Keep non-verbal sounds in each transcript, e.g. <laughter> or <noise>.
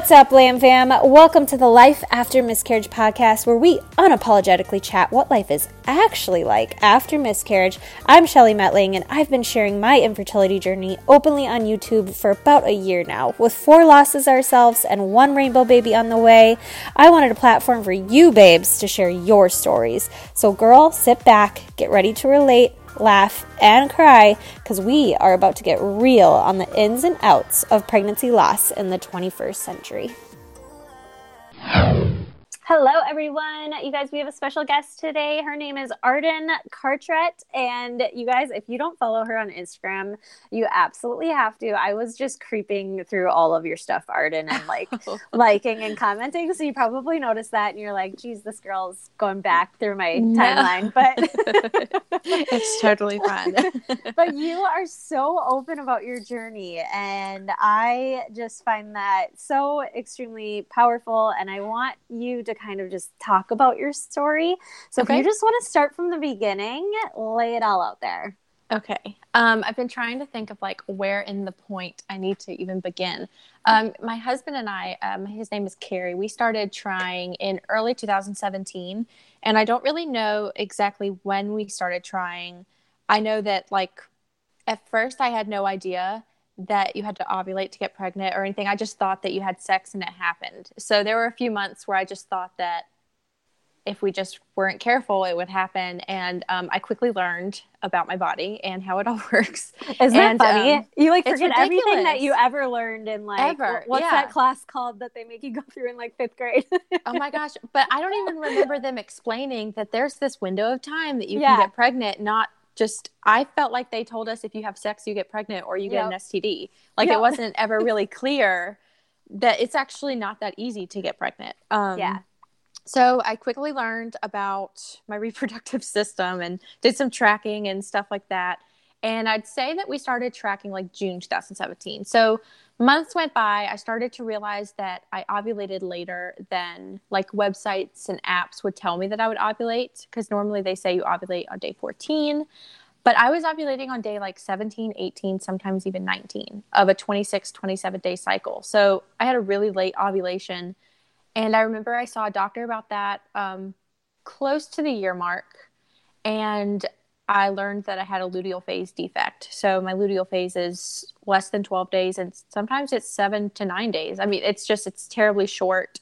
What's up, Lamb Fam? Welcome to the Life After Miscarriage podcast, where we unapologetically chat what life is actually like after miscarriage. I'm Shelly Metling, and I've been sharing my infertility journey openly on YouTube for about a year now. With four losses ourselves and one rainbow baby on the way, I wanted a platform for you babes to share your stories. So, girl, sit back, get ready to relate laugh, and cry because we are about to get real on the ins and outs of pregnancy loss in the 21st century. Hello, everyone. You guys, we have a special guest today. Her name is Arden Cartret. And you guys, if you don't follow her on Instagram, you absolutely have to. I was just creeping through all of your stuff, Arden, and like <laughs> oh. liking and commenting. So you probably noticed that and you're like, geez, this girl's going back through my no. timeline. But <laughs> it's totally fun. <laughs> but you are so open about your journey. And I just find that so extremely powerful. And I want you to kind of just talk about your story. So okay. if you just want to start from the beginning, lay it all out there. Okay. Um, I've been trying to think of like where in the point I need to even begin. Um, my husband and I, um, his name is Carrie, we started trying in early 2017. And I don't really know exactly when we started trying. I know that like at first I had no idea that you had to ovulate to get pregnant or anything. I just thought that you had sex and it happened. So there were a few months where I just thought that if we just weren't careful, it would happen. And um, I quickly learned about my body and how it all <laughs> works. Isn't and, that funny? Um, you like forget everything that you ever learned in like ever. what's yeah. that class called that they make you go through in like fifth grade? <laughs> oh my gosh! But I don't even remember them explaining that there's this window of time that you yeah. can get pregnant, not just I felt like they told us if you have sex you get pregnant or you get an STD. Like yep. it wasn't ever <laughs> really clear that it's actually not that easy to get pregnant. Um, yeah. So I quickly learned about my <laughs> reproductive system and did some tracking and stuff like that. And I'd say that we started tracking like June 2017. So months went by. I started to realize that I ovulated later than like websites and apps would tell me that I would ovulate because normally they say you ovulate on day 14. But I was ovulating on day like 17, 18, sometimes even 19 of a 26, 27 day cycle. So I had a really late ovulation. And I remember I saw a doctor about that um, close to the year mark. And I learned that I had a luteal phase defect. So my luteal phase is less than 12 days and sometimes it's 7 to 9 days. I mean, it's just it's terribly short.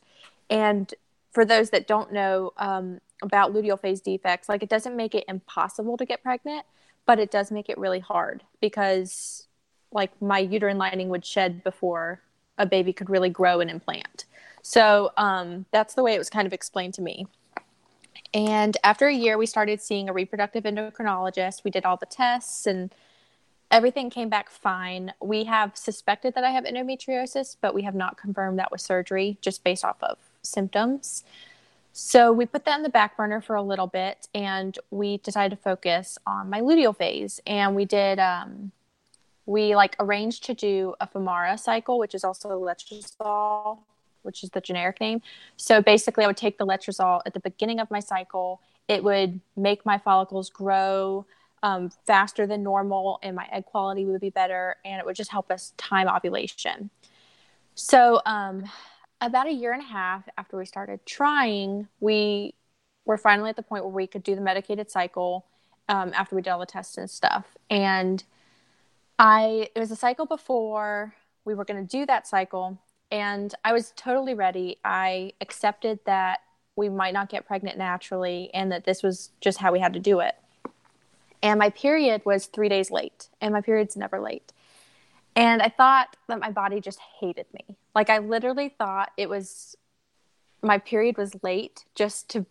And for those that don't know um, about luteal phase defects, like it doesn't make it impossible to get pregnant, but it does make it really hard because like my uterine lining would shed before a baby could really grow and implant. So um, that's the way it was kind of explained to me. And after a year, we started seeing a reproductive endocrinologist. We did all the tests and everything came back fine. We have suspected that I have endometriosis, but we have not confirmed that with surgery just based off of symptoms. So we put that in the back burner for a little bit and we decided to focus on my luteal phase. And we did, um, we like arranged to do a Femara cycle, which is also letrozole which is the generic name. So basically, I would take the letrozole at the beginning of my cycle. It would make my follicles grow um, faster than normal, and my egg quality would be better, and it would just help us time ovulation. So, um, about a year and a half after we started trying, we were finally at the point where we could do the medicated cycle um, after we did all the tests and stuff. And I, it was a cycle before we were going to do that cycle and I was totally ready. I accepted that we might not get pregnant naturally and that this was just how we had to do it. And my period was three days late, and my period's never late. And I thought that my body just hated me. Like, I literally thought it was my period was late just to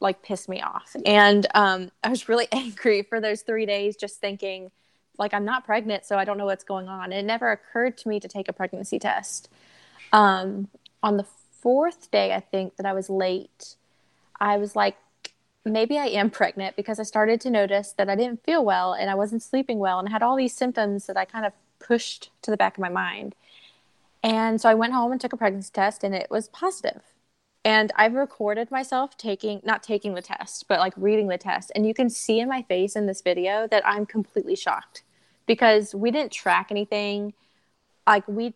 like piss me off. And um, I was really <laughs> angry for those three days, just thinking, like, I'm not pregnant, so I don't know what's going on. And It never occurred to me to take a pregnancy test. Um, on the fourth day, I think that I was late, I was like, maybe I am pregnant because I started to notice that I didn't feel well and I wasn't sleeping well and I had all these symptoms that I kind of pushed to the back of my mind. And so I went home and took a pregnancy test and it was positive. And I've recorded myself taking, not taking the test, but like reading the test. And you can see in my face in this video that I'm completely shocked because we didn't track anything. Like we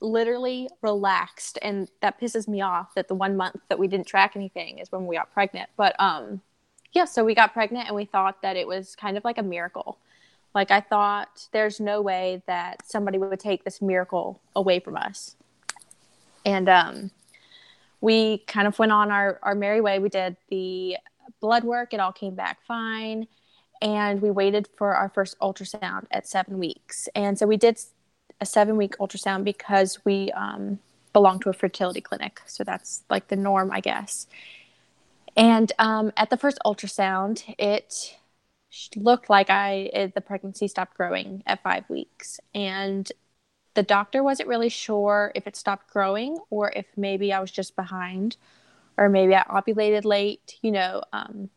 literally relaxed and that pisses me off that the one month that we didn't track anything is when we got pregnant. But um yeah so we got pregnant and we thought that it was kind of like a miracle. Like i thought there's no way that somebody would take this miracle away from us. And um we kind of went on our our merry way. We did the blood work. It all came back fine. And we waited for our first ultrasound at seven weeks. And so we did a seven week ultrasound because we um, belong to a fertility clinic. So that's like the norm, I guess. And um, at the first ultrasound, it looked like I it, the pregnancy stopped growing at five weeks, and the doctor wasn't really sure if it stopped growing or if maybe I was just behind, or maybe I ovulated late. You know, um,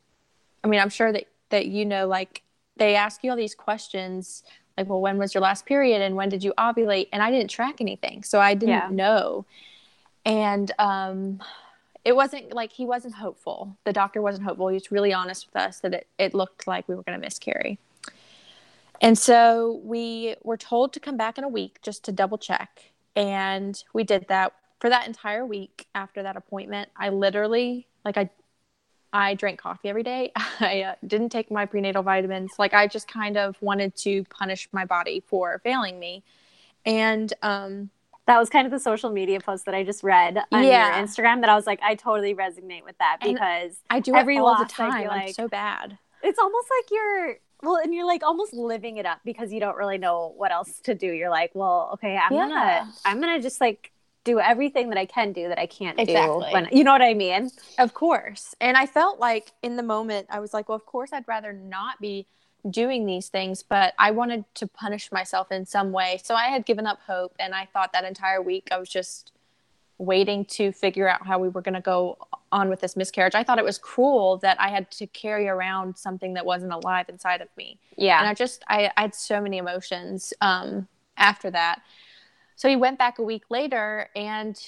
I mean, I'm sure that that you know, like they ask you all these questions like, well, when was your last period and when did you ovulate? And I didn't track anything. So I didn't yeah. know. And um, it wasn't like he wasn't hopeful. The doctor wasn't hopeful. He was really honest with us that it, it looked like we were going to miscarry. And so we were told to come back in a week just to double check. And we did that for that entire week after that appointment. I literally, like, I I drank coffee every day. <laughs> I uh, didn't take my prenatal vitamins. Like I just kind of wanted to punish my body for failing me. And um, that was kind of the social media post that I just read on yeah. your Instagram that I was like, I totally resonate with that because and I do every it all the time. Like, I'm so bad. It's almost like you're well, and you're like almost living it up because you don't really know what else to do. You're like, well, okay, I'm yeah. gonna, I'm gonna just like do everything that I can do that I can't exactly. do. When, you know what I mean? Of course. And I felt like in the moment, I was like, well, of course, I'd rather not be doing these things, but I wanted to punish myself in some way. So I had given up hope. And I thought that entire week I was just waiting to figure out how we were going to go on with this miscarriage. I thought it was cruel that I had to carry around something that wasn't alive inside of me. Yeah. And I just, I, I had so many emotions um, after that. So he went back a week later and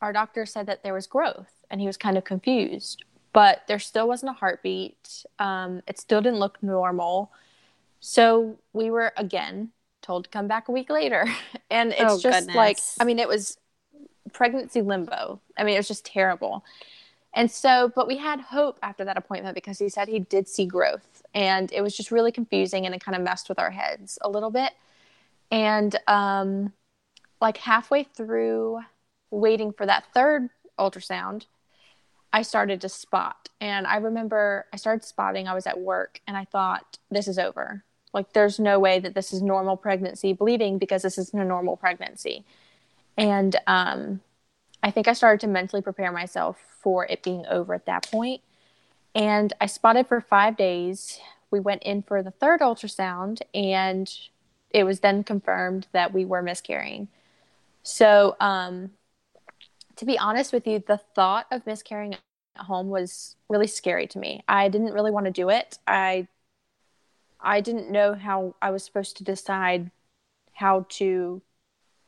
our doctor said that there was growth and he was kind of confused, but there still wasn't a heartbeat. Um, it still didn't look normal. So we were again told to come back a week later. <laughs> and it's oh, just goodness. like, I mean, it was pregnancy limbo. I mean, it was just terrible. And so, but we had hope after that appointment because he said he did see growth. And it was just really confusing and it kind of messed with our heads a little bit. And um, like halfway through waiting for that third ultrasound, I started to spot. And I remember I started spotting, I was at work and I thought, this is over. Like, there's no way that this is normal pregnancy bleeding because this isn't a normal pregnancy. And um, I think I started to mentally prepare myself for it being over at that point. And I spotted for five days. We went in for the third ultrasound, and it was then confirmed that we were miscarrying. So, um, to be honest with you, the thought of miscarrying at home was really scary to me. I didn't really want to do it. I I didn't know how I was supposed to decide how to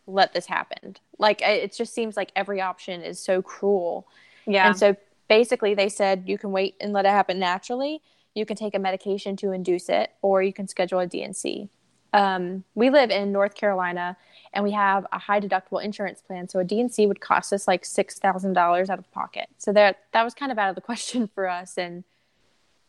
let this happen. Like it just seems like every option is so cruel. Yeah. And so basically they said you can wait and let it happen naturally. You can take a medication to induce it or you can schedule a D&C. Um, we live in North Carolina and we have a high deductible insurance plan. So a D&C would cost us like six thousand dollars out of pocket. So that that was kind of out of the <laughs> question for us. And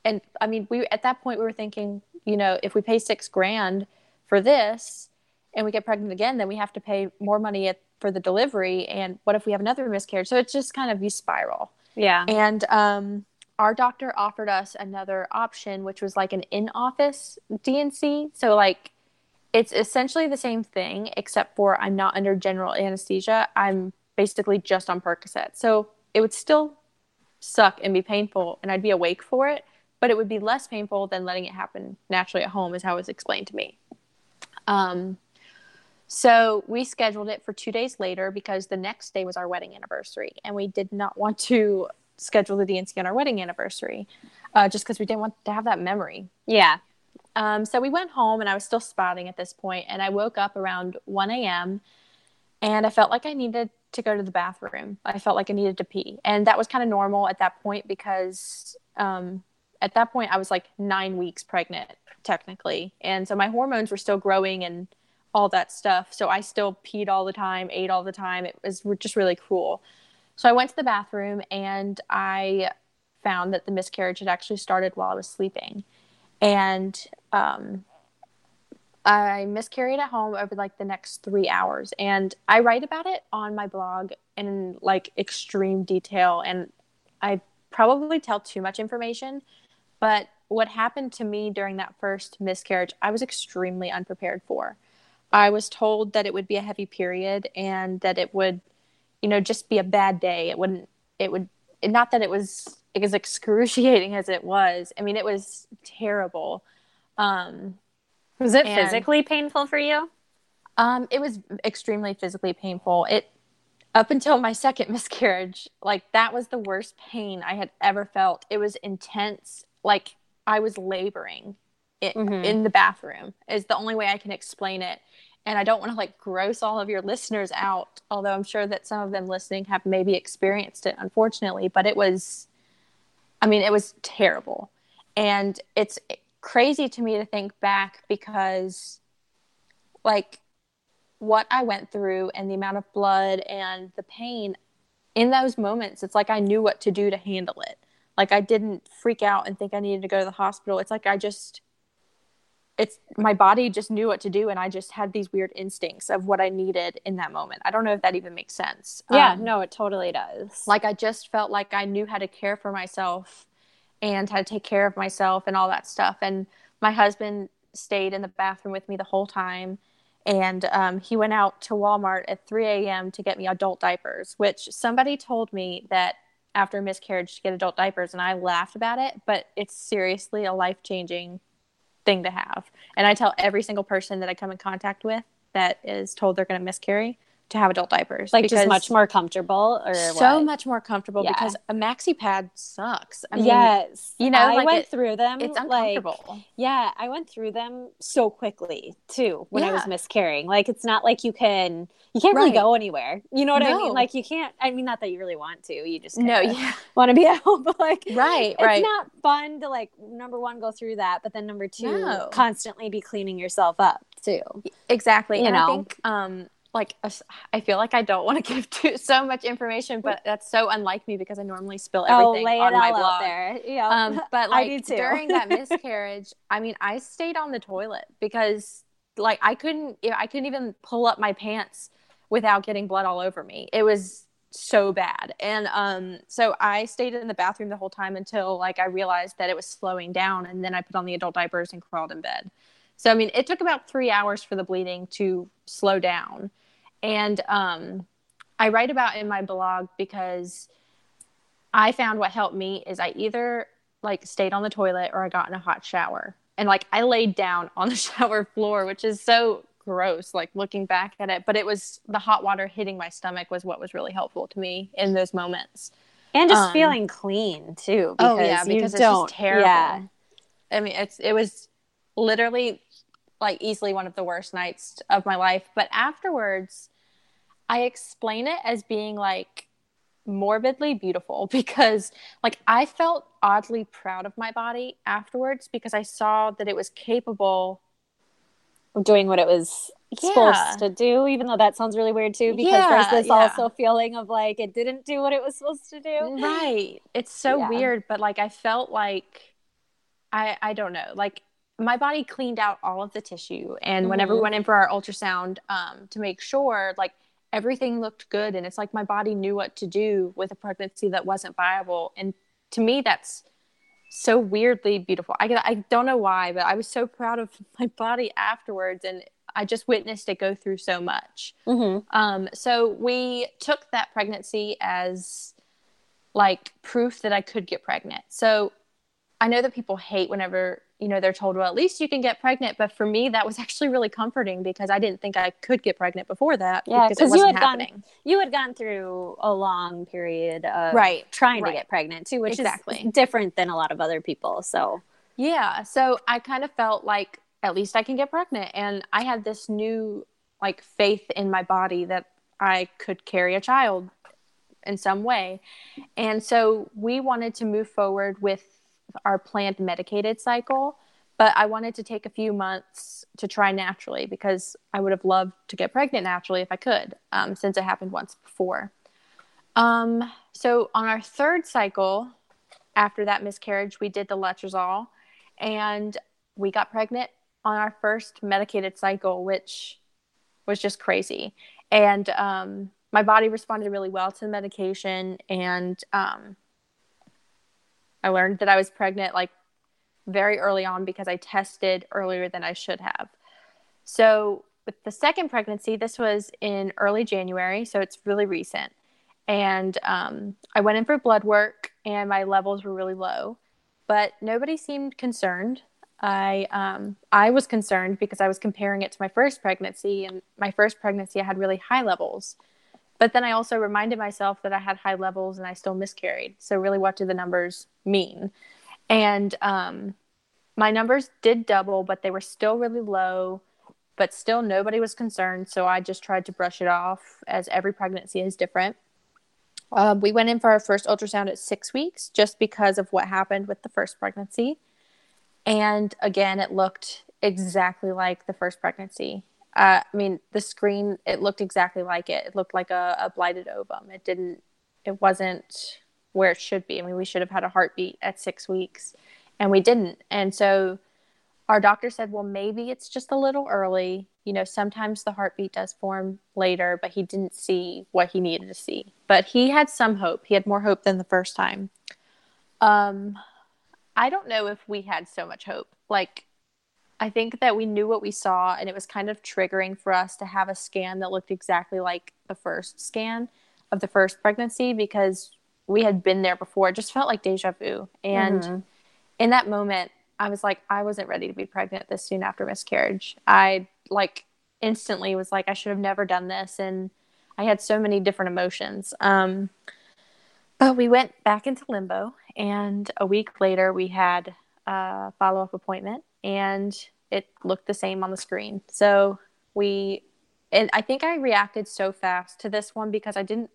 and I mean, we at that point we were thinking, you know, if we pay six grand for this and we get pregnant again, then we have to pay more money at, for the delivery. And what if we have another miscarriage? So it's just kind of you spiral. Yeah. And um, our doctor offered us another option, which was like an in-office D&C. So like it's essentially the same thing, except for I'm not under general anesthesia. I'm basically just on Percocet. So it would still suck and be painful, and I'd be awake for it, but it would be less painful than letting it happen naturally at home, is how it was explained to me. Um, so we scheduled it for two days later because the next day was our wedding anniversary, and we did not want to schedule the D&C on our wedding anniversary, uh, just because we didn't want to have that memory. Yeah. Um, so we went home and I was still spotting at this point, and I woke up around 1 a.m. and I felt like I needed to go to the bathroom. I felt like I needed to pee, and that was kind of normal at that point because um, at that point I was like nine weeks pregnant technically, and so my hormones were still growing and all that stuff. So I still peed all the time, ate all the time. It was just really cruel. So I went to the bathroom and I found that the miscarriage had actually started while I was sleeping. And um, I miscarried at home over like the next three hours. And I write about it on my blog in like extreme detail. And I probably tell too much information. But what happened to me during that first miscarriage, I was extremely unprepared for. I was told that it would be a heavy period and that it would, you know, just be a bad day. It wouldn't, it would, not that it was as excruciating <laughs> as it was. I mean, it was terrible. Um, was it and, physically painful for you? Um, it was extremely physically painful. It up until my second <laughs> miscarriage, like that was the worst pain I had ever felt. It was intense. Like I was laboring it, mm-hmm. in the bathroom is the only way I can explain it. And I don't want to like gross all of your listeners out, although I'm sure that some of them listening have maybe experienced it, unfortunately. But it was, I mean, it was terrible. And it's crazy to me to think back because like what I went through and the amount of blood and the pain in those moments, it's like I knew what to do to handle it. Like I didn't freak out and think I needed to go to the hospital. It's like I just it's my body just knew what to do and I just had these weird instincts of what I needed in that moment. I don't know if that even makes sense. Yeah, um, no, it totally does. Like I just felt like I knew how to care for myself and how to take care of myself and all that stuff. And my husband stayed in the bathroom with me the whole time. And um, he went out to Walmart at 3 a.m. to get me adult diapers, which somebody told me that after miscarriage to get adult diapers. And I laughed about it, but it's seriously a life changing thing to have. And I tell every single person that I come in contact with that is told they're going to miscarry to have adult diapers. Like just much more comfortable or so what? much more comfortable yeah. because a maxi pad sucks. I mean, yes. You know, I like went it, through them. It's uncomfortable. Like, yeah, I went through them so quickly too when yeah. I was miscarrying. Like it's not like you can you can't really go anywhere. You know what no. I mean? Like you can't I mean not that you really want to. You just No, yeah. <laughs> want to be at home but like Right, it's right. not fun to like number 1 go through that, but then number 2 no. constantly be cleaning yourself up too. Exactly. You and know? I think um like I feel like I don't want to <laughs> give too, so much information, but that's so unlike me because I normally spill oh, everything oh, on my blog. there. Yeah, um, <laughs> but like during that <laughs> miscarriage, I mean, I stayed on the toilet because like I couldn't, I couldn't even pull up my pants without getting blood all over me. It was so bad, and um, so I stayed in the bathroom the whole time until like I realized that it was slowing down, and then I put on the adult diapers and crawled in bed. So, I mean, it took about three hours for the bleeding to slow down. And um, I write about in my blog because I found what helped me is I either like stayed on the toilet or I got in a hot shower. And like I laid down <laughs> on the shower floor, which is so gross, like looking back at it. But it was the hot water hitting my stomach was what was really helpful to me in those moments. And just um, feeling clean too. oh yeah, because it's just terrible. Yeah. I mean, it's it was literally like easily one of the worst nights of my life. But afterwards, I explain it as being like morbidly beautiful <laughs> because like I felt oddly proud of my body afterwards because I saw that it was capable of doing what it was yeah. supposed to do, even though that sounds really weird too, because yeah, there's this yeah. also feeling of like it didn't do what it was supposed to do. Right. It's so weird, but like I felt like I I don't know, like my body cleaned out all of the tissue and mm-hmm. whenever we went in for our ultrasound um, to make sure like everything looked good and it's like my body knew what to do with a pregnancy that wasn't viable and to me that's so weirdly beautiful i, I don't know why but i was so proud of <laughs> my body afterwards and i just witnessed it go through so much mm-hmm. um, so we took that pregnancy as like proof that i could get pregnant so i know that people hate whenever you know they're told well at least you can get pregnant but for me that was actually really comforting because i didn't think i could get pregnant before that yeah because you had happening. gone you had gone through a long period of right trying right. to get pregnant too which exactly. is different than a lot of other people so yeah so i kind of felt like at least i can get pregnant and i had this new like faith in my body that i could carry a child in some way and so we wanted to move forward with our planned medicated cycle but I wanted to take a few months to try naturally because I would have loved to get pregnant naturally if I could, um, since it happened once before. Um, so on our third cycle, after that miscarriage, we did the letrozole, and we got pregnant on our first medicated cycle, which was just crazy. And um, my body responded really well to the medication, and um, I learned that I was pregnant like very early on because I tested earlier than I should have. So, with the second pregnancy, this was in early January, so it's really recent. And um, I went in for blood work, and my levels were really low, but nobody seemed concerned. I um, I was concerned because I was comparing it to my first pregnancy, and my first pregnancy I had really high levels. But then I also reminded myself that I had high levels and I still miscarried. So really, what do the numbers mean? And um, my numbers did double, but they were still really low. But still, nobody was concerned. So I just tried to brush it off, as every pregnancy is different. Um, we went in for our first ultrasound at six weeks just because of what happened with the first pregnancy. And again, it looked exactly like the first pregnancy. Uh, I mean, the screen, it looked exactly like it. It looked like a, a blighted ovum. It didn't, it wasn't where it should be. I mean, we should have had a heartbeat at six weeks, and we didn't. And so our doctor said, well, maybe it's just a little early. You know, sometimes the heartbeat does form later, but he didn't see what he needed to see. But he had some hope. He had more hope than the first time. Um, I don't know if we had so much hope. Like, I think that we knew what we saw, and it was kind of triggering for us to have a scan that looked exactly like the first scan of the first pregnancy because we had been there before. It just felt like deja vu. And mm-hmm. in that moment, I was like, I wasn't ready to be pregnant this soon after miscarriage. I like instantly was like, I should have never done this. And I had so many different emotions. Um, but we went back into limbo. And a week later, we had a follow up appointment and it looked the same on the screen. So we, and I think I reacted so fast to this one because I didn't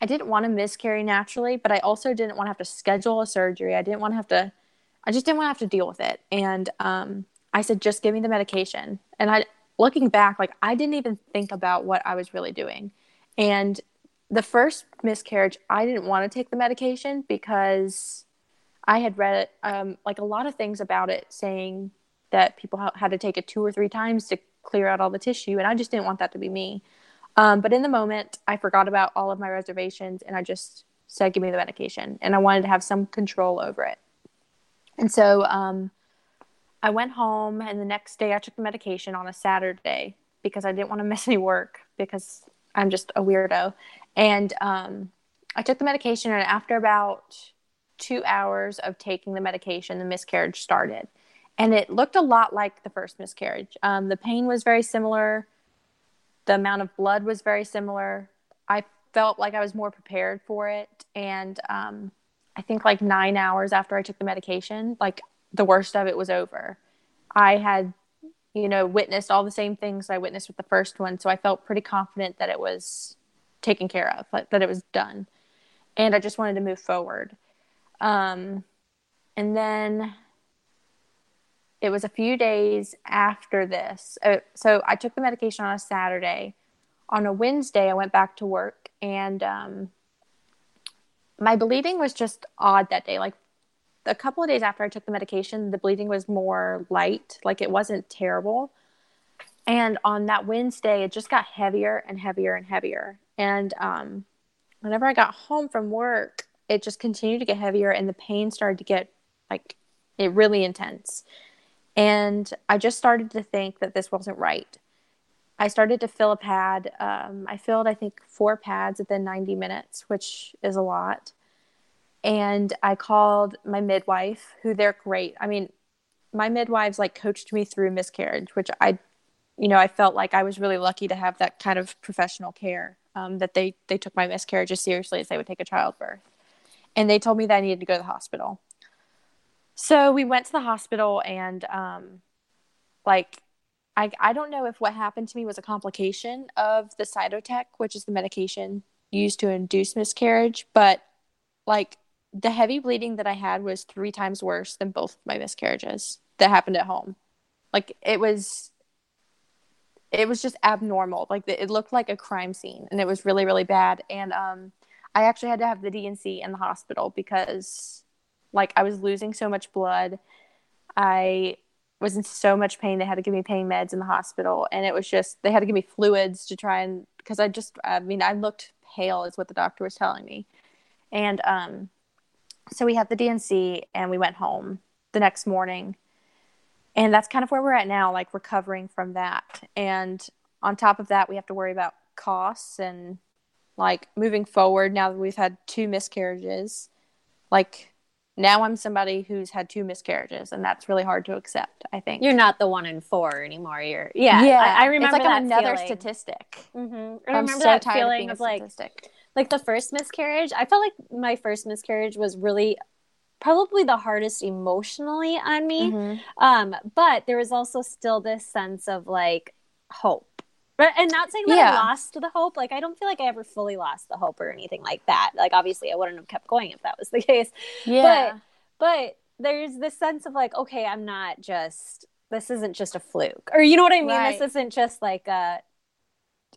I didn't want to miscarry naturally, but I also didn't want to have to schedule a surgery. I didn't want to have to, I just didn't want to have to deal with it. And um, I said, just give me the medication. And I, looking back, like I didn't even think about what I was really doing. And the first miscarriage, I didn't want to take the medication because I had read um, like a lot of things about it saying that people had to take it two or three times to clear out all the tissue. And I just didn't want that to be me. Um, but in the moment, I forgot about all of my reservations and I just said, give me the medication. And I wanted to have some control over it. And so um, I went home, and the next day I took the medication on a Saturday because I didn't want to miss any work because I'm just a weirdo. And um, I took the medication, and after about two hours of taking the medication, the miscarriage started. And it looked a lot like the first miscarriage. Um, the pain was very similar the amount of blood was very similar. I felt like I was more prepared for it. And um, I think like nine hours after I took the medication, like the worst of it was over. I had, you know, witnessed all the same things I witnessed with the first one. So I felt pretty confident that it was taken care of, that it was done. And I just wanted to move forward. Um, and then it was a few days after this. Uh, so I took the medication on a Saturday. On a Wednesday, I went back to work, and um, my bleeding was just odd that day. Like a couple of days after I took the medication, the bleeding was more light, like it wasn't terrible. And on that Wednesday, it just got heavier and heavier and heavier. And um, whenever I got home from work, it just continued to get heavier, and the pain started to get like it really intense. And I just started to think that this wasn't right. I started to fill a pad. Um, I filled, I think, four pads within 90 minutes, which is a lot. And I called my midwife, who they're great. I mean, my midwives like coached me through miscarriage, which I, you know, I felt like I was really lucky to have that kind of professional care. Um, that they they took my miscarriage as seriously as they would take a childbirth, and they told me that I needed to go to the hospital. So we went to the hospital and um, like I I don't know if what happened to me was a complication of the Cytotec, which is the medication used to induce miscarriage, but like the heavy bleeding that I had was three times worse than both of my miscarriages. that happened at home. Like it was it was just abnormal. Like it looked like a crime scene and it was really really bad and um I actually had to have the D&C in the hospital because like I was losing so much blood. I was in so much pain. They had to give me pain meds in the hospital, and it was just they had to give me fluids to try and because I just I mean I looked pale is what the doctor was telling me, and um, so we had the D&C and we went home the next morning, and that's kind of where we're at now, like recovering from that, and on top of that we have to worry about costs and like moving forward now that we've had two miscarriages, like now I'm somebody who's had two miscarriages, and that's really hard to accept. I think you're not the one in four anymore. You're yeah, yeah. I, I remember it's like another feeling. statistic. Mm-hmm. I remember so that feeling of, of like like the first miscarriage. I felt like my first miscarriage was really probably the hardest emotionally on me. Mm-hmm. Um, but there was also still this sense of like hope. But, and not saying that yeah. I lost the hope. Like I don't feel like I ever fully lost the hope or anything like that. Like obviously I wouldn't have kept going if that was the <laughs> case. Yeah. But but there's this sense of like, okay, I'm not just this isn't just a fluke. Or you know what I mean? Right. This isn't just like a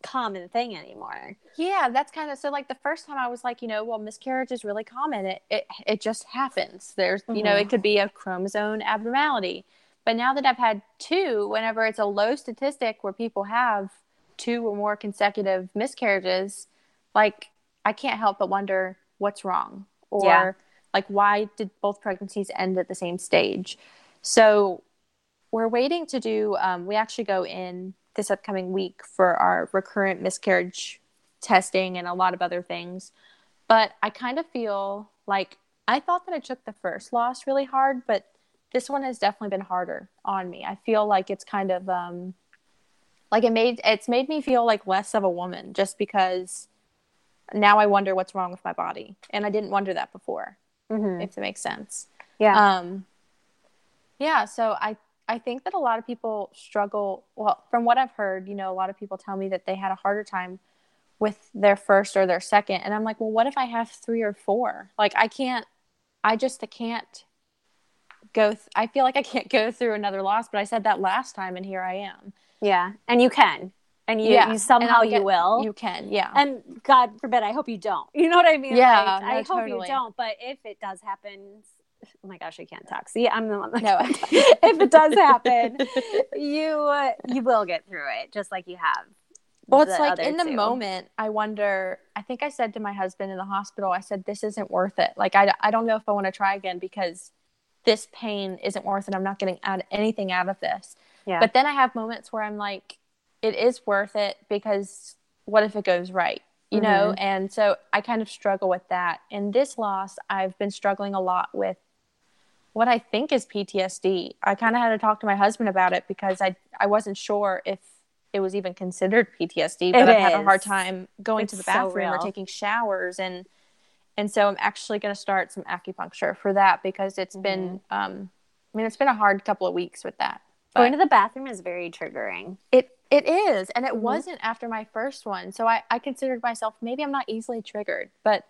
common thing anymore. Yeah, that's kind of so like the first time I was like, you know, well miscarriage is really common. It it it just happens. There's mm-hmm. you know, it mm-hmm. could be a chromosome abnormality. But now that I've had two, whenever it's a low statistic where people have two or more consecutive miscarriages, like I can't help but wonder what's wrong or yeah. like why did both pregnancies end at the same stage? So we're waiting to do, um, we actually go in this upcoming week for our recurrent miscarriage testing and a lot of other things. But I kind of feel like I thought that I took the first loss really hard, but this one has definitely been harder on me. I feel like it's kind of um, like it made it's made me feel like less of a woman just because now I wonder what's wrong with my body, and I didn't wonder that before. Mm-hmm. If that makes sense. Yeah. Um, yeah. So I I think that a lot of people struggle. Well, from what I've heard, you know, a lot of people tell me that they had a harder time with their first or their second, and I'm like, well, what if I have three or four? Like, I can't. I just I can't go. Th- I feel like I can't go through another loss, but I said that last time, and here I am. Yeah, and you can, and you, yeah. you somehow get, you will. You can, yeah. And God forbid, I hope you don't. <laughs> You know what I mean? Yeah, like, no, I totally. hope you don't. But if it does happen, oh my gosh, I can't talk. See, I'm the one. That no, <laughs> if it does happen, <laughs> you uh, you will get through it, just like you have. Well, it's like in the two. moment, I wonder. I think I said to my husband in the hospital, I said, "This isn't worth it. Like, I, I don't know if I want to try again because this pain isn't worth it. I'm not getting out anything out of this." Yeah. But then I have moments where I'm like, it is worth it because what if it goes right? You mm-hmm. know? And so I kind of struggle with that. And this loss, I've been struggling a lot with what I think is PTSD. I kind of had to talk to my husband about it because I I wasn't sure if it was even considered PTSD, but it I've is. had a hard time going it's to the bathroom so or taking showers and and so I'm actually going to start some acupuncture for that because it's mm-hmm. been um I mean it's been a hard couple of weeks with that. Going to the bathroom is very triggering. It it is, and it mm-hmm. wasn't after my first one. So I I considered myself maybe I'm not easily triggered, but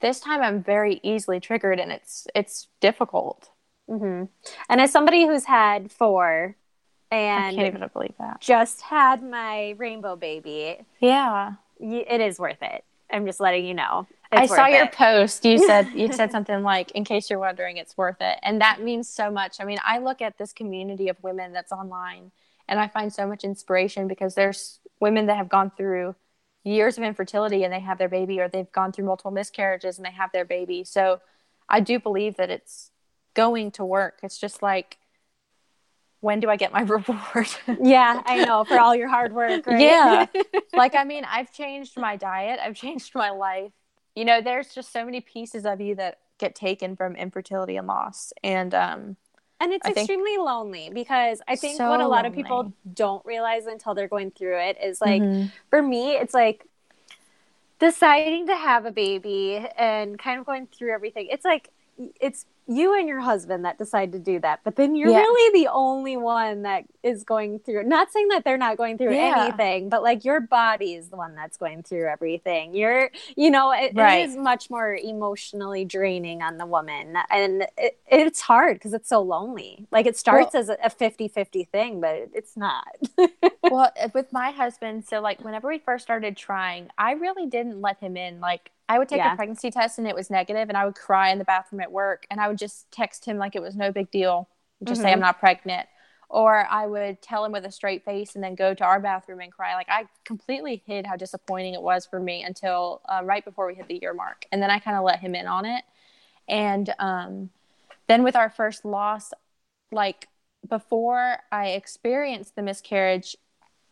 this time I'm very easily triggered, and it's it's difficult. Mm-hmm. And as somebody who's had four, and I can't even believe that just had my rainbow baby. Yeah, it is worth it. I'm just letting you know. I saw your it. post. You said you said <laughs> something like, "In case you're wondering, it's worth it," and that means so much. I mean, I look at this community of women that's online, and I find so much inspiration because there's women that have gone through years of infertility and they have their baby, or they've gone through multiple miscarriages and they have their baby. So, I do believe that it's going to work. It's just like when do I get my <laughs> reward? yeah, I know for all your hard work. Right? Yeah. <laughs> like, I mean, I've changed my diet, I've changed my life you know, there's just so many pieces of you that get taken from infertility and loss. And, um, and it's I extremely lonely because I think so what a lot lonely. of people don't realize until they're going through it is like, mm-hmm. for me, it's like deciding to have a baby and kind of going through everything. It's like, it's you and your husband that decide to do that, but then you're yeah. really the only one that is going through. Not saying that they're not going through yeah. anything, but like your body is the one that's going through everything. You're, you know, it, right. it is much more emotionally draining on the woman, and it, it's hard because it's so lonely. Like it starts well, as a 50 50 thing, but it's not. well, uh, with my husband, so like whenever we first started trying, I really didn't let him in. Like I would take yeah. a pregnancy test and it was negative, and I would cry in the bathroom at work, and I would just text him like it was no big deal, just mm-hmm. say I'm not pregnant, or I would tell him with a straight face and then go to our bathroom and cry. Like I completely hid how disappointing it was for me until uh, right before we hit the year mark, and then I kind of let him in on it, and um, then with our first loss, like before I experienced the miscarriage,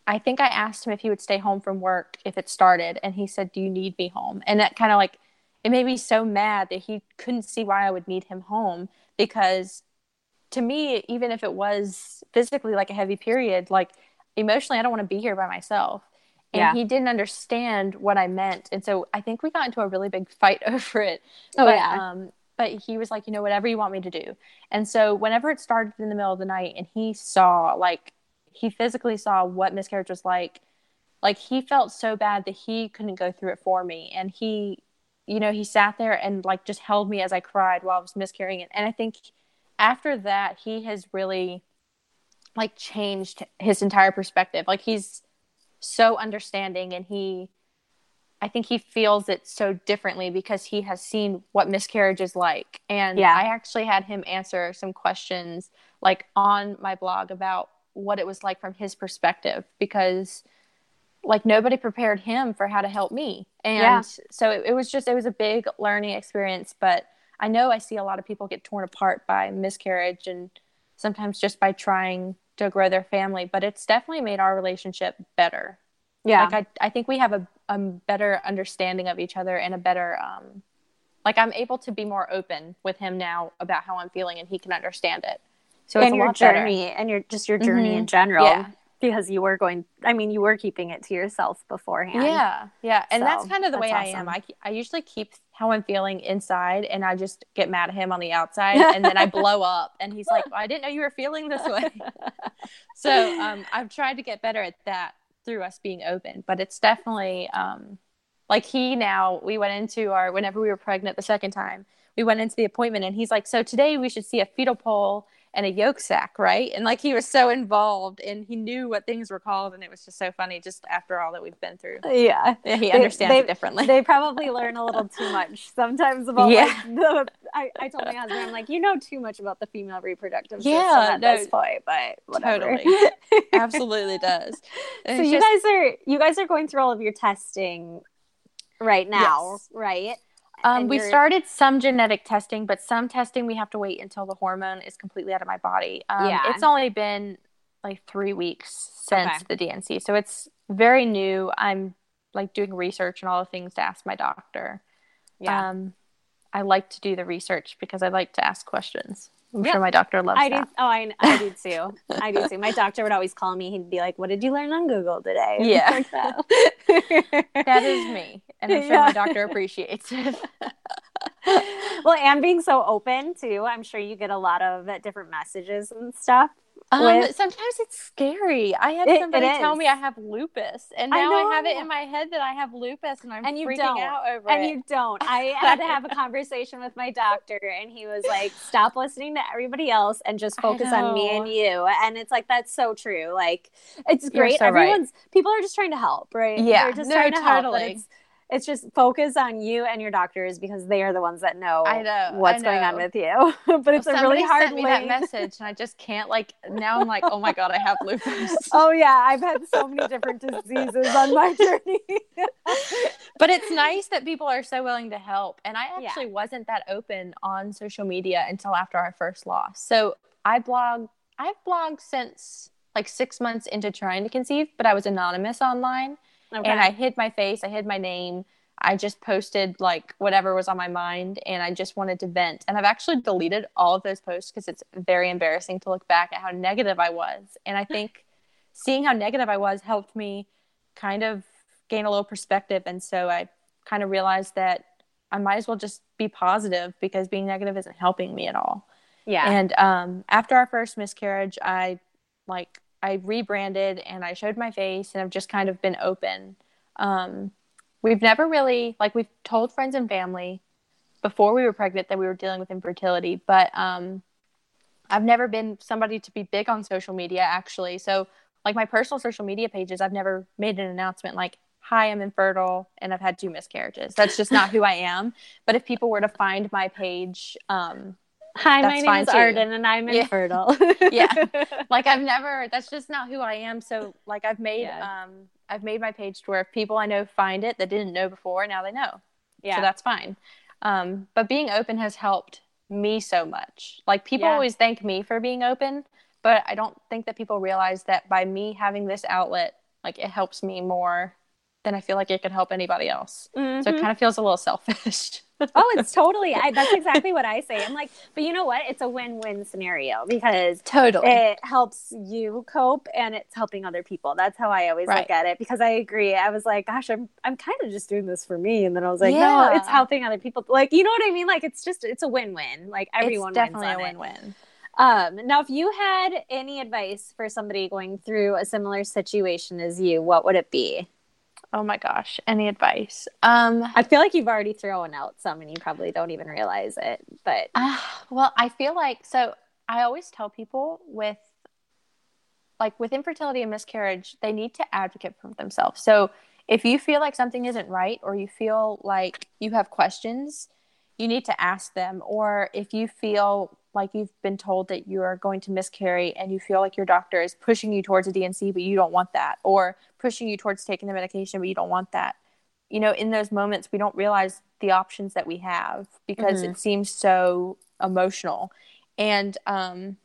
I think I asked him if he would stay home from work if it started, and he said, "Do you need me home?" And that kind of like it made me so mad that he couldn't see why I would need him home because to me, even if it was physically like a heavy period, like emotionally, I don't want to be here by myself. And yeah. he didn't understand what I meant, and so I think we got into a really big fight <laughs> over it. Oh but, yeah. Um, but he was like, you know, whatever you want me to do. And so whenever it started in the middle of the night, and he saw like he physically saw what miscarriage was like. Like he felt so bad that he couldn't go through it for me. And he you know he sat there and like just held me as i cried while i was miscarrying it. And i think after that he has really like changed his entire perspective. Like he's so understanding and he i think he feels it so differently because he has seen what miscarriage is like. And yeah. i actually had him answer some questions like on my blog about what it was like from his perspective because like nobody prepared him for how to help me. And yeah. so it, it, was just it was a big learning experience but i know i see a lot of people get torn apart by miscarriage and sometimes just by trying to grow their family but it's definitely made our relationship better. Yeah. Like i, I think we have a, a better understanding of each other and a better um like i'm able to be more open with him now about how i'm feeling and he can understand it so and your journey better. and your just your journey mm-hmm. in general. Yeah. Because you were going, I mean, you were keeping it to yourself beforehand. Yeah, yeah, and so, that's kind of the way awesome. I am. I I usually keep how I'm feeling inside, and I just get mad at him on the outside, <laughs> and then I blow up, and he's like, well, "I didn't know you were feeling this way." <laughs> so um, I've tried to get better at that through us being open, but it's definitely um, like he now. We went into our whenever we were pregnant the second time, we went into the appointment, and he's like, "So today we should see a fetal pole." And a yolk sac, right? And like he was so involved and he knew what things were called, and it was just so funny just after all that we've been through. Yeah, yeah he they, understands they, it differently. They probably learn a little too much sometimes about yeah. like the. I, I told my husband, I'm like, you know too much about the female reproductive system yeah, at no, this point, but whatever. Totally, <laughs> absolutely does. So you just, guys are you guys are going through all of your testing right now, yes. right? Um, we started some genetic testing, but some testing we have to wait until the hormone is completely out of my body. Um, yeah. It's only been like three weeks since okay. the D&C. So it's very new. I'm like doing research and all the things to ask my doctor. Yeah. Um, I like to do the research because I like to ask questions. I'm yep. sure my doctor loves I that. Do, oh, I, I do <laughs> too. I do too. My doctor would always call me. He'd be like, "What did you learn on Google today?" <laughs> Yeah, like that. <laughs> that is me, and I'm sure yeah. my doctor appreciates it. <laughs> well, and being so open too, I'm sure you get a lot of different messages and stuff um, with... Sometimes it's scary. I had somebody tell me I have lupus, and now I, I, have it in my head that I have lupus, and I'm and you freaking don't. out over and it. And you don't. I <laughs> had to have a conversation with my doctor, and he was like, "Stop listening to everybody else and just focus on me and you." And it's like that's so true. Like it's great. So Everyone's right. people are just trying to help, right? Yeah, They're just no, trying to totally. help it's just focus on you and your doctors because they are the ones that know, I know what's I know. going on with you. <laughs> but it's well, a really hard sent me that <laughs> message, and I just can't like. Now I'm like, oh my god, I have lupus. <laughs> oh yeah, I've had so many different diseases on my journey. but it's nice that people are so willing to help, and I actually yeah. wasn't that open on social media until after our first loss. So I blog. I've blogged since like six months into trying to conceive, but I was anonymous online. Okay. And I hid my face, I hid my name. I just posted like whatever was on my mind and I just wanted to vent. And I've actually deleted all of those posts because it's very embarrassing to look back at how negative I was. And I think <laughs> seeing how negative I was helped me kind of gain a little perspective. And so I kind of realized that I might as well just be positive because being negative isn't helping me at all. Yeah. And um, after our first miscarriage, I like I rebranded and I showed my face and I've just kind of been open. Um, we've never really like we've told friends and family before we were pregnant that we were dealing with infertility, but um, I've never been somebody to be big on social media actually. So like my personal social media pages, I've never made an announcement like, "Hi, I'm infertile and I've had two miscarriages." That's just not who I am. But if people were to find my page, um, Hi, my name is too. Arden and I'm yeah. infertile. <laughs> yeah. <laughs> Like I've never that's just not who I am. So like I've made yeah. um I've made my page to where if people I know find it that didn't know before, now they know. Yeah. So that's fine. Um, but being open has helped me so much. Like people yeah. always thank me for being open, but I don't think that people realize that by me having this outlet, like it helps me more than I feel like it could help anybody else. Mm-hmm. So it mm-hmm. kind of feels a little selfish. <laughs> oh, it's totally. I, that's <laughs> exactly what I say. I'm like, but you know what? It's a win-win scenario because totally it helps you cope and it's helping other people. That's how I always right. look at it. Because I agree. I was like, gosh, I'm I'm kind of just doing this for me, and then I was like, yeah. no, it's helping other people. Like, you know what I mean? Like, it's just it's a win-win. Like everyone it's definitely a win-win. Um, now, if you had any advice for somebody going through a similar situation as you, what would it be? Oh my gosh, any advice? Um, I feel like you've already thrown out some and you probably don't even realize it. But uh, well, I feel like so I always tell people with like with infertility and miscarriage, they need to advocate for themselves. So if you feel like something isn't right or you feel like you have questions, you need to ask them. Or if you feel like you've been told that you are going to miscarry and you feel like your doctor is pushing you towards a D&C but you don't want that or pushing you towards taking the medication but you don't want that. You know, in those moments we don't realize the options that we have because mm-hmm. it seems so emotional. And um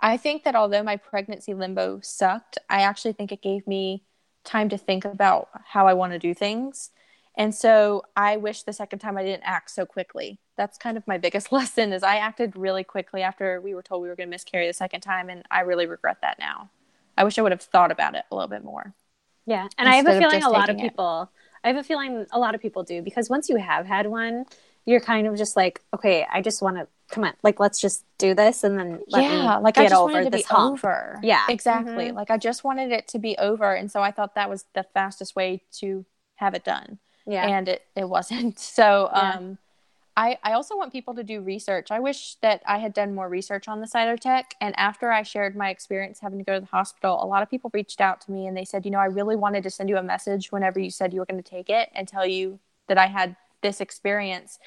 I think that although my pregnancy limbo sucked, I actually think it gave me time to think about how I want to do things. And so I wish the second time I didn't act so quickly that's kind of my biggest <laughs> lesson is I acted really quickly after we were told we were going to miscarry the second time and I really regret that now. I wish I would have thought about it a little bit more. Yeah. And I have a feeling a lot of people it. I have a feeling a lot of people do because once you have had one, you're kind of just like, okay, I just want to come on, like let's just do this and then yeah, like I just wanted to be hump. over. Yeah, exactly. Mm-hmm. Like I just wanted it to be over, and so I thought that was the fastest way to have it done. Yeah, and it it wasn't. <laughs> So yeah. um, I, I also want people to do research. I wish that I had done more research on the Cytotec. And after I shared my experience having to go to the hospital, a lot of people reached out to me and they said, you know, I really wanted to send you a message whenever you said you were going to take it and tell you that I had this experience,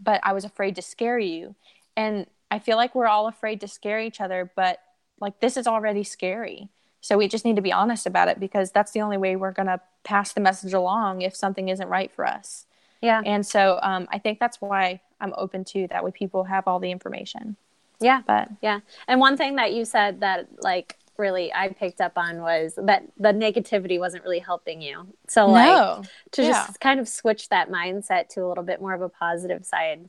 but I was afraid to scare you. And I feel like we're all afraid to scare each other, but like this is already scary. So we just need to be honest about it because that's the only way we're going to pass the message along if something isn't right for us. Yeah. And so um, I think that's why I'm open to that way people have all the information. Yeah. But yeah. And one thing that you said that like really I picked up on was that the negativity wasn't really helping you. So like to yeah. just kind of switch that mindset to a little bit more of a positive side,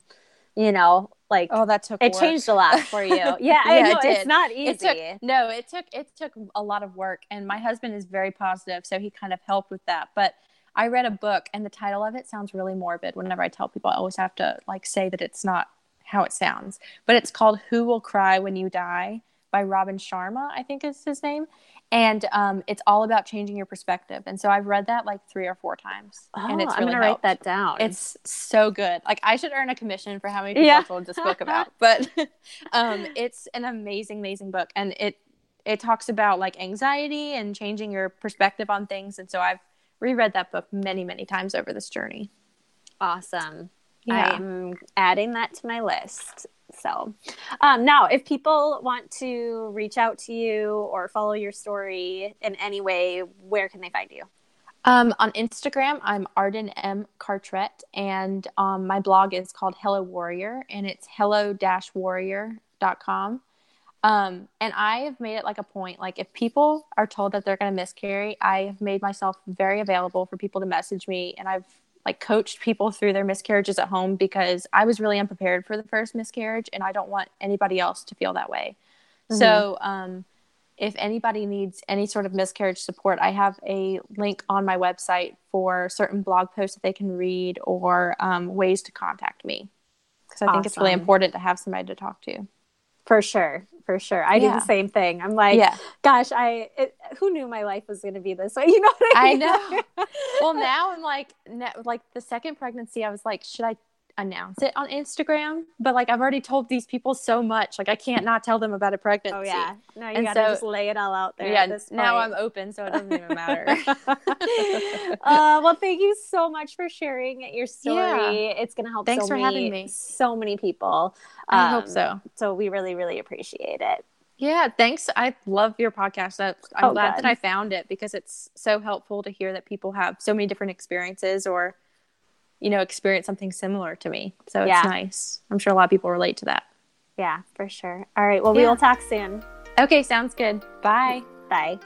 you know, like oh that took it work. changed a lot for you. Yeah, <laughs> yeah I know, it did. it's not easy. It took, no, it took it took a lot of work and my husband is very positive, so he kind of helped with that. But I read a book and the title of it sounds really morbid. Whenever I tell people, I always have to like say that it's not how it sounds. But it's called Who Will Cry When You Die by Robin Sharma, I think is his name. And um, it's all about changing your perspective. And so I've read that like three or four times. Oh, and it's really I'm going to write that down. It's so good. Like I should earn a commission for how many people yeah. I told this book <laughs> about. But <laughs> um, it's an amazing, amazing book. And it, it talks about like anxiety and changing your perspective on things. And so I've reread that book many, many times over this journey. Awesome. Yeah. I'm adding that to my list. So, um, now if people want to reach out to you or follow your story in any way, where can they find you? Um, on Instagram, I'm Arden M. Cartret, and um, my blog is called Hello Warrior, and it's hello-warrior.com. Um, and I have made it like a point, like if people are told that they're going to miscarry, I have made myself very available for people to message me. And I've like coached people through their miscarriages at home because I was really unprepared for the first miscarriage and I don't want anybody else to feel that way. Mm-hmm. So, um, if anybody needs any sort of miscarriage support, I have a link on my website for certain blog posts that they can read or um, ways to contact me. Because I awesome. think it's really important to have somebody to talk to. For sure, for sure. I yeah. do the same thing. I'm like, yeah. gosh, I it, who knew my life was going to be this way? <laughs> You know what I mean? I know. <laughs> well, now I'm like, like the second pregnancy, I was like, should I announce it on Instagram, but like I've already told these people so much, like I can't not tell them about a pregnancy. Oh yeah, no, you and gotta so, just lay it all out there. Yeah, now I'm open, so it doesn't even matter. <laughs> uh, well, thank you so much for sharing your story. Yeah. It's gonna help. Thanks so for many, having me. So many people. Um, I hope um, so. So we really, really appreciate it. Yeah, thanks. I love your podcast. I'm oh, glad good. that I found it because it's so helpful to hear that people have so many different experiences or you know, experience something similar to me. So it's yeah. nice. I'm sure a lot of people relate to that. Yeah, for sure. All right. Well, yeah. we will talk soon. Okay, sounds good. Bye. Bye.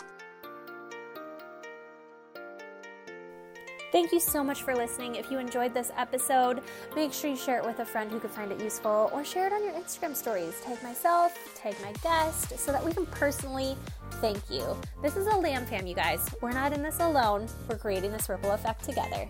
Thank you so much for listening. If you enjoyed this episode, make sure you share it with a friend who could find it useful or share it on your Instagram stories. Tag myself, tag my guest, so that we can personally thank you. This is a lamb fam, you guys. We're not in this alone. We're creating this ripple effect together.